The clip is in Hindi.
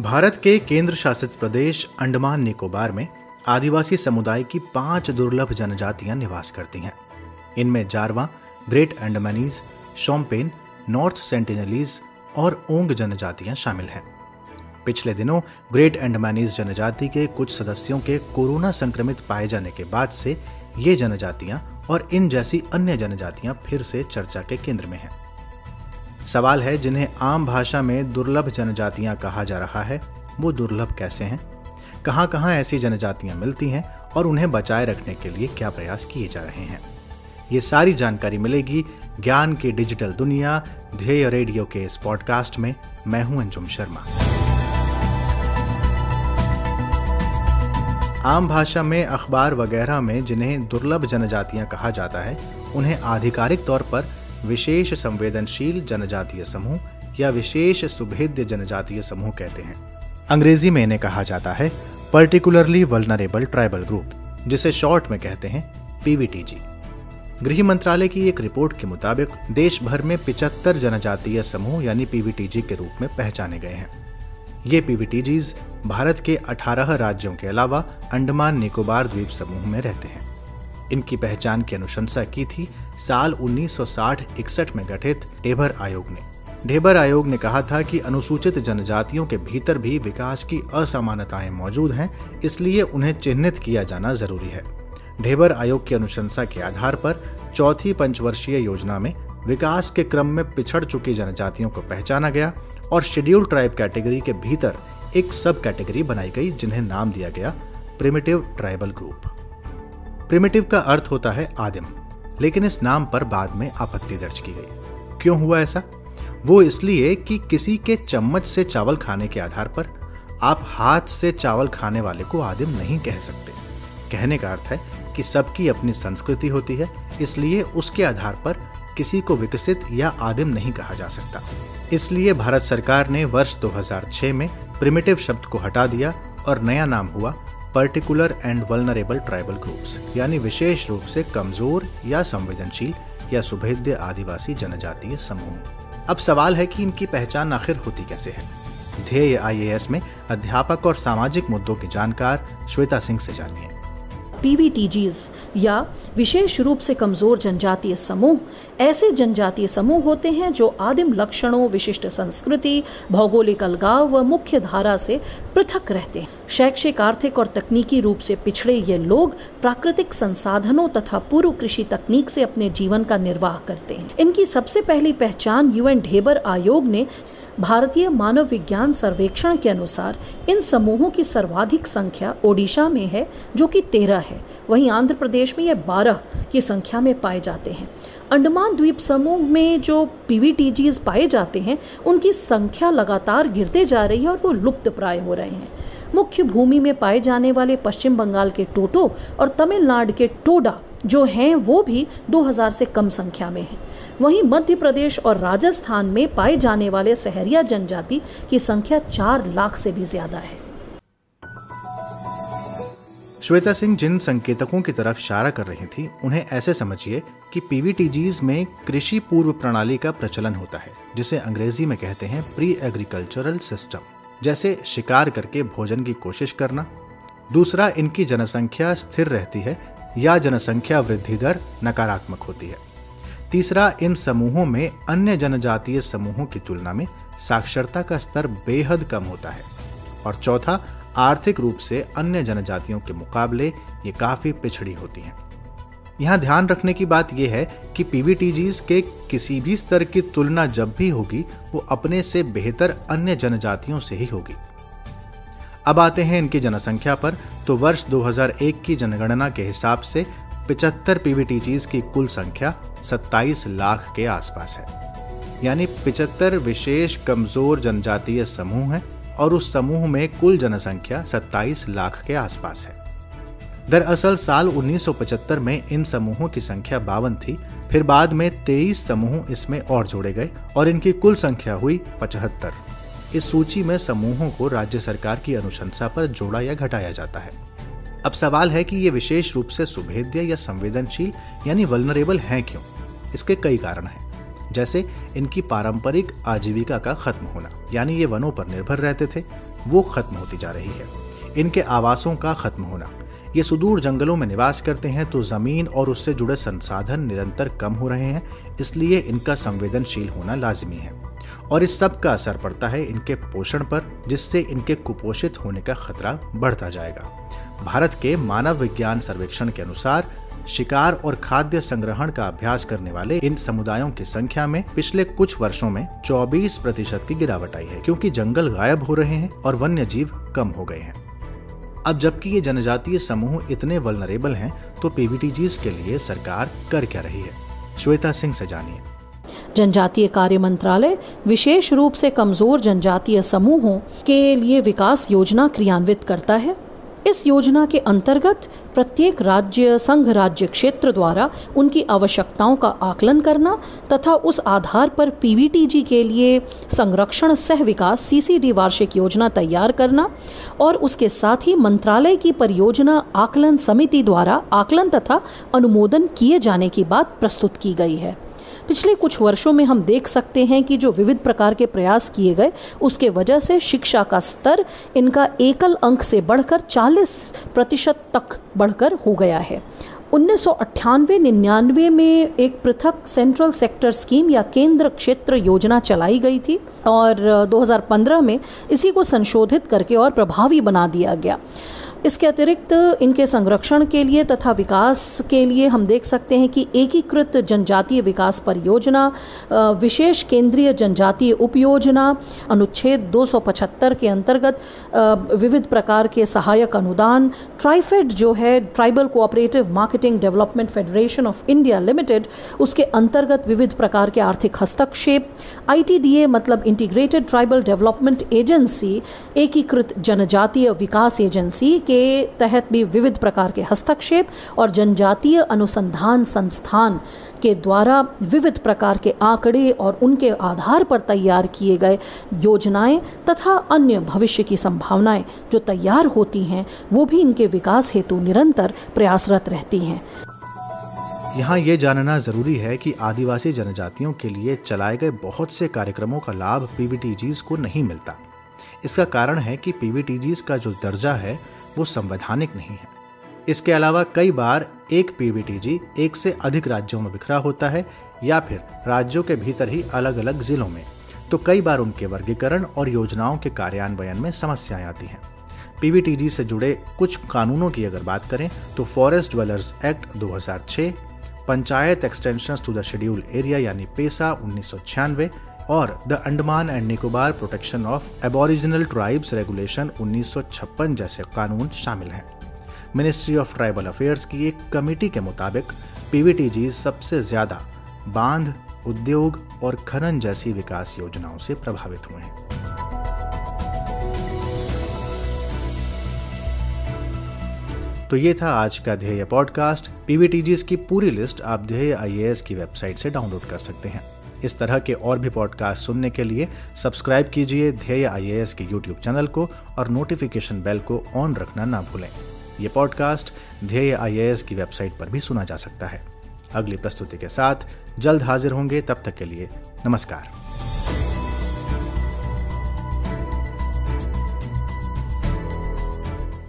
भारत के केंद्र शासित प्रदेश अंडमान निकोबार में आदिवासी समुदाय की पाँच दुर्लभ जनजातियाँ निवास करती हैं। इनमें जारवा, ग्रेट अंडमानीज, शोम्पेन, नॉर्थ सेंटिनलीज और ओंग जनजातियाँ शामिल हैं। पिछले दिनों ग्रेट अंडमानीज जनजाति के कुछ सदस्यों के कोरोना संक्रमित पाए जाने के बाद से ये जनजातियाँ और इन जैसी अन्य जनजातियाँ फिर से चर्चा के केंद्र में हैं। सवाल है, जिन्हें आम भाषा में दुर्लभ जनजातियाँ कहा जा रहा है। वो दुर्लभ कैसे हैं? कहाँ कहाँ ऐसी जनजातियाँ मिलती हैं और उन्हें बचाए रखने के लिए क्या प्रयास किए जा रहे हैं? ये सारी जानकारी मिलेगी ज्ञान की डिजिटल दुनिया, ध्येय रेडियो के इस पॉडकास्ट में। मैं हूँ अंजुम शर्मा। आम भाषा में अखबार वगैरह में जिन्हें दुर्लभ जनजातियाँ कहा जाता है, उन्हें आधिकारिक तौर पर विशेष संवेदनशील जनजातीय समूह या विशेष सुभेद्य जनजातीय समूह कहते हैं। अंग्रेज़ी में इन्हें कहा जाता है पर्टिकुलरली वल्नरेबल ट्राइबल ग्रुप जिसे शॉर्ट में कहते हैं पीवीटीजी गृह मंत्रालय की एक रिपोर्ट के मुताबिक देश भर में पिचहत्तर जनजातीय समूह यानी पीवीटीजी के रूप में पहचाने गए हैं। ये पीवीटीजीज भारत के 18 राज्यों के अलावा अंडमान निकोबार द्वीप समूह में रहते हैं। इनकी पहचान की अनुशंसा की थी साल 1960-61 में गठित ढेबर आयोग ने। ढेबर आयोग ने कहा था कि अनुसूचित जनजातियों के भीतर भी विकास की असमानताएँ मौजूद हैं, इसलिए उन्हें चिन्हित किया जाना ज़रूरी है। ढेबर आयोग की अनुशंसा के आधार पर चौथी पंचवर्षीय योजना में विकास के क्रम में पिछड़ चुकी जनजातियों को पहचाना गया और शेड्यूल ट्राइब कैटेगरी के भीतर एक सब कैटेगरी बनाई गई जिन्हें नाम दिया गया प्रिमिटिव ट्राइबल ग्रुप। प्रिमिटिव का अर्थ होता है आदिम, लेकिन इस नाम पर बाद में आपत्ति दर्ज की गई। क्यों हुआ ऐसा? वो इसलिए कि किसी के चम्मच से चावल खाने के आधार पर आप हाथ से चावल खाने वाले को आदिम नहीं कह सकते। कहने का अर्थ है कि सबकी अपनी संस्कृति होती है, इसलिए उसके आधार पर किसी को विकसित या आदिम नहीं कहा जा सकता। इसलिए भारत सरकार ने वर्ष 2006 में प्रिमिटिव शब्द को हटा दिया और नया नाम हुआ particular and vulnerable tribal groups यानी विशेष रूप से कमज़ोर या संवेदनशील या सुभेद्य आदिवासी जनजातीय समूह। अब सवाल है कि इनकी पहचान आखिर होती कैसे है? ध्येय आईएएस में अध्यापक और सामाजिक मुद्दों के जानकार श्वेता सिंह से जानिए। पीवीटीजीज या विशेष रूप से कमज़ोर जनजातीय समूह, ऐसे जनजातीय समूह होते हैं जो आदिम लक्षणों, विशिष्ट संस्कृति, भौगोलिक अलगाव व मुख्य धारा से पृथक रहते हैं। शैक्षिक, आर्थिक और तकनीकी रूप से पिछड़े ये लोग प्राकृतिक संसाधनों तथा पूर्व कृषि तकनीक से अपने जीवन का निर्वाह करते हैं। इनकी सबसे पहली पहचान यूएन ढेबर आयोग ने भारतीय मानव विज्ञान सर्वेक्षण के अनुसार इन समूहों की सर्वाधिक संख्या ओडिशा में है, जो कि तेरह है। वहीं आंध्र प्रदेश में यह बारह की संख्या में पाए जाते हैं। अंडमान द्वीप समूह में जो पीवीटीजीज पाए जाते हैं, उनकी संख्या लगातार गिरते जा रही है और वो लुप्त प्राय हो रहे हैं। मुख्य भूमि में पाए जाने वाले पश्चिम बंगाल के टोटो और तमिलनाडु के टोडा जो हैं, वो भी 2000 से कम संख्या में हैं। वहीं मध्य प्रदेश और राजस्थान में पाए जाने वाले सहरिया जनजाति की संख्या चार लाख से भी ज़्यादा है। श्वेता सिंह जिन संकेतकों की तरफ़ इशारा कर रही थी, उन्हें ऐसे समझिए कि पीवीटीजीज में कृषि पूर्व प्रणाली का प्रचलन होता है, जिसे अंग्रेज़ी में कहते हैं प्री एग्रीकल्चरल सिस्टम जैसे शिकार करके भोजन की कोशिश करना। दूसरा, इनकी जनसंख्या स्थिर रहती है या जनसंख्या वृद्धि दर नकारात्मक होती है। तीसरा, इन समूहों में अन्य जनजातीय समूहों की तुलना में साक्षरता का स्तर बेहद कम होता है। और चौथा, आर्थिक रूप से अन्य जनजातियों के मुकाबले ये काफ़ी पिछड़ी होती हैं। यहाँ ध्यान रखने की बात यह है कि पीवीटीजीज के किसी भी स्तर की तुलना जब भी होगी, वो अपने से बेहतर अन्य जनजातियों से ही होगी। अब आते हैं इनकी जनसंख्या पर तो वर्ष 2001 की जनगणना के हिसाब से पिचहत्तर पीवीटीजीज की कुल संख्या 27 लाख के आसपास है। यानी पिचहत्तर विशेष कमज़ोर जनजातीय समूह है और उस समूह में कुल जनसंख्या 27 लाख के आसपास है। दरअसल साल 1975 में इन समूहों की संख्या बावन थी, फिर बाद में 23 समूह इसमें और जोड़े गए और इनकी कुल संख्या हुई पचहत्तर। इस सूची में समूहों को राज्य सरकार की अनुशंसा पर जोड़ा या घटाया जाता है। अब सवाल है कि ये विशेष रूप से सुभेद्य या संवेदनशील, यानी वल्नरेबल हैं क्यों? इसके कई कारण हैं। जैसे, इनकी पारंपरिक आजीविका का खत्म होना, यानी ये वनों पर निर्भर रहते थे, वो खत्म होती जा रही है। इनके आवासों का खत्म होना। ये सुदूर जंगलों में निवास करते हैं तो ज़मीन और उससे जुड़े संसाधन निरंतर कम हो रहे हैं, इसलिए इनका संवेदनशील होना लाजमी है। और इस सब का असर पड़ता है इनके पोषण पर, जिससे इनके कुपोषित होने का खतरा बढ़ता जाएगा। भारत के मानव विज्ञान सर्वेक्षण के अनुसार, शिकार और खाद्य संग्रहण का अभ्यास करने वाले इन समुदायों की संख्या में पिछले कुछ वर्षों में 24 प्रतिशत की गिरावट आई है, क्योंकि जंगल गायब हो रहे हैं और वन्य जीव कम हो गए हैं। अब जबकि ये जनजातीय समूह इतने वलनरेबल हैं तो पीवीटीजीज के लिए सरकार कर क्या रही है? श्वेता सिंह से जानिए। जनजातीय कार्य मंत्रालय विशेष रूप से कमज़ोर जनजातीय समूहों के लिए विकास योजना क्रियान्वित करता है। इस योजना के अंतर्गत प्रत्येक राज्य संघ राज्य क्षेत्र द्वारा उनकी आवश्यकताओं का आकलन करना तथा उस आधार पर पीवीटीजी के लिए संरक्षण सह विकास सीसीडी वार्षिक योजना तैयार करना और उसके साथ ही मंत्रालय की परियोजना आकलन समिति द्वारा आकलन तथा अनुमोदन किए जाने की बात प्रस्तुत की गई है। पिछले कुछ वर्षों में हम देख सकते हैं कि जो विविध प्रकार के प्रयास किए गए, उसके वजह से शिक्षा का स्तर इनका एकल अंक से बढ़कर 40 प्रतिशत तक बढ़कर हो गया है। उन्नीस सौ निन्यानवे में एक पृथक सेंट्रल सेक्टर स्कीम या केंद्र क्षेत्र योजना चलाई गई थी और 2015 में इसी को संशोधित करके और प्रभावी बना दिया गया। इसके अतिरिक्त इनके संरक्षण के लिए तथा विकास के लिए हम देख सकते हैं कि एकीकृत जनजातीय विकास परियोजना विशेष केंद्रीय जनजातीय उपयोजना, अनुच्छेद 275 के अंतर्गत विविध प्रकार के सहायक अनुदान, ट्राइफेड जो है, tribal cooperative marketing development federation of India limited, उसके अंतर्गत विविध प्रकार के आर्थिक हस्तक्षेप, आईटीडीए मतलब इंटीग्रेटेड ट्राइबल डेवलपमेंट एजेंसी, एकीकृत जनजातीय विकास एजेंसी के तहत भी विविध प्रकार के हस्तक्षेप और जनजातीय अनुसंधान संस्थान के द्वारा विविध प्रकार के आंकड़े और उनके आधार पर तैयार किए गए योजनाएँ तथा अन्य भविष्य की संभावनाएँ जो तैयार होती हैं, वो भी इनके विकास हेतु निरंतर प्रयासरत रहती हैं। यहाँ ये जानना ज़रूरी है कि आदिवासी जनजातियों के लिए चलाए गए बहुत से कार्यक्रमों का लाभ पीवीटीजीज को नहीं मिलता। इसका कारण है कि पीवीटीजीज का जो दर्जा है वो संवैधानिक नहीं है। इसके अलावा कई बार एक पीवीटीजी एक से अधिक राज्यों में बिखरा होता है या फिर राज्यों के भीतर ही अलग अलग जिलों में। तो कई बार उनके वर्गीकरण और योजनाओं के कार्यान्वयन में समस्याएँ आती हैं। पीवीटीजी से जुड़े कुछ कानूनों की अगर बात करें तो forest dwellers act 2006, panchayat extension to the schedule area यानी पेसा उन्नीस सौ छियानवे और the Andaman and Nicobar protection of aboriginal tribes regulation 1956 जैसे कानून शामिल हैं। मिनिस्ट्री ऑफ़ ट्राइबल अफेयर्स की एक कमेटी के मुताबिक पीवीटीजी सबसे ज़्यादा बाँध, उद्योग और खनन जैसी विकास योजनाओं से प्रभावित हुए हैं। तो ये था आज का ध्येय पॉडकास्ट। पीवीटीजीज की पूरी लिस्ट आप ध्येय आईएएस की वेबसाइट से डाउनलोड कर सकते हैं। इस तरह के और भी पॉडकास्ट सुनने के लिए सब्सक्राइब कीजिए ध्येय आई के यूट्यूब चैनल को और नोटिफिकेशन बेल को ऑन रखना ना भूलें। ये पॉडकास्ट ध्येय आईएएस की वेबसाइट पर भी सुना जा सकता है। अगली प्रस्तुति के साथ जल्द हाजिर होंगे, तब तक के लिए नमस्कार।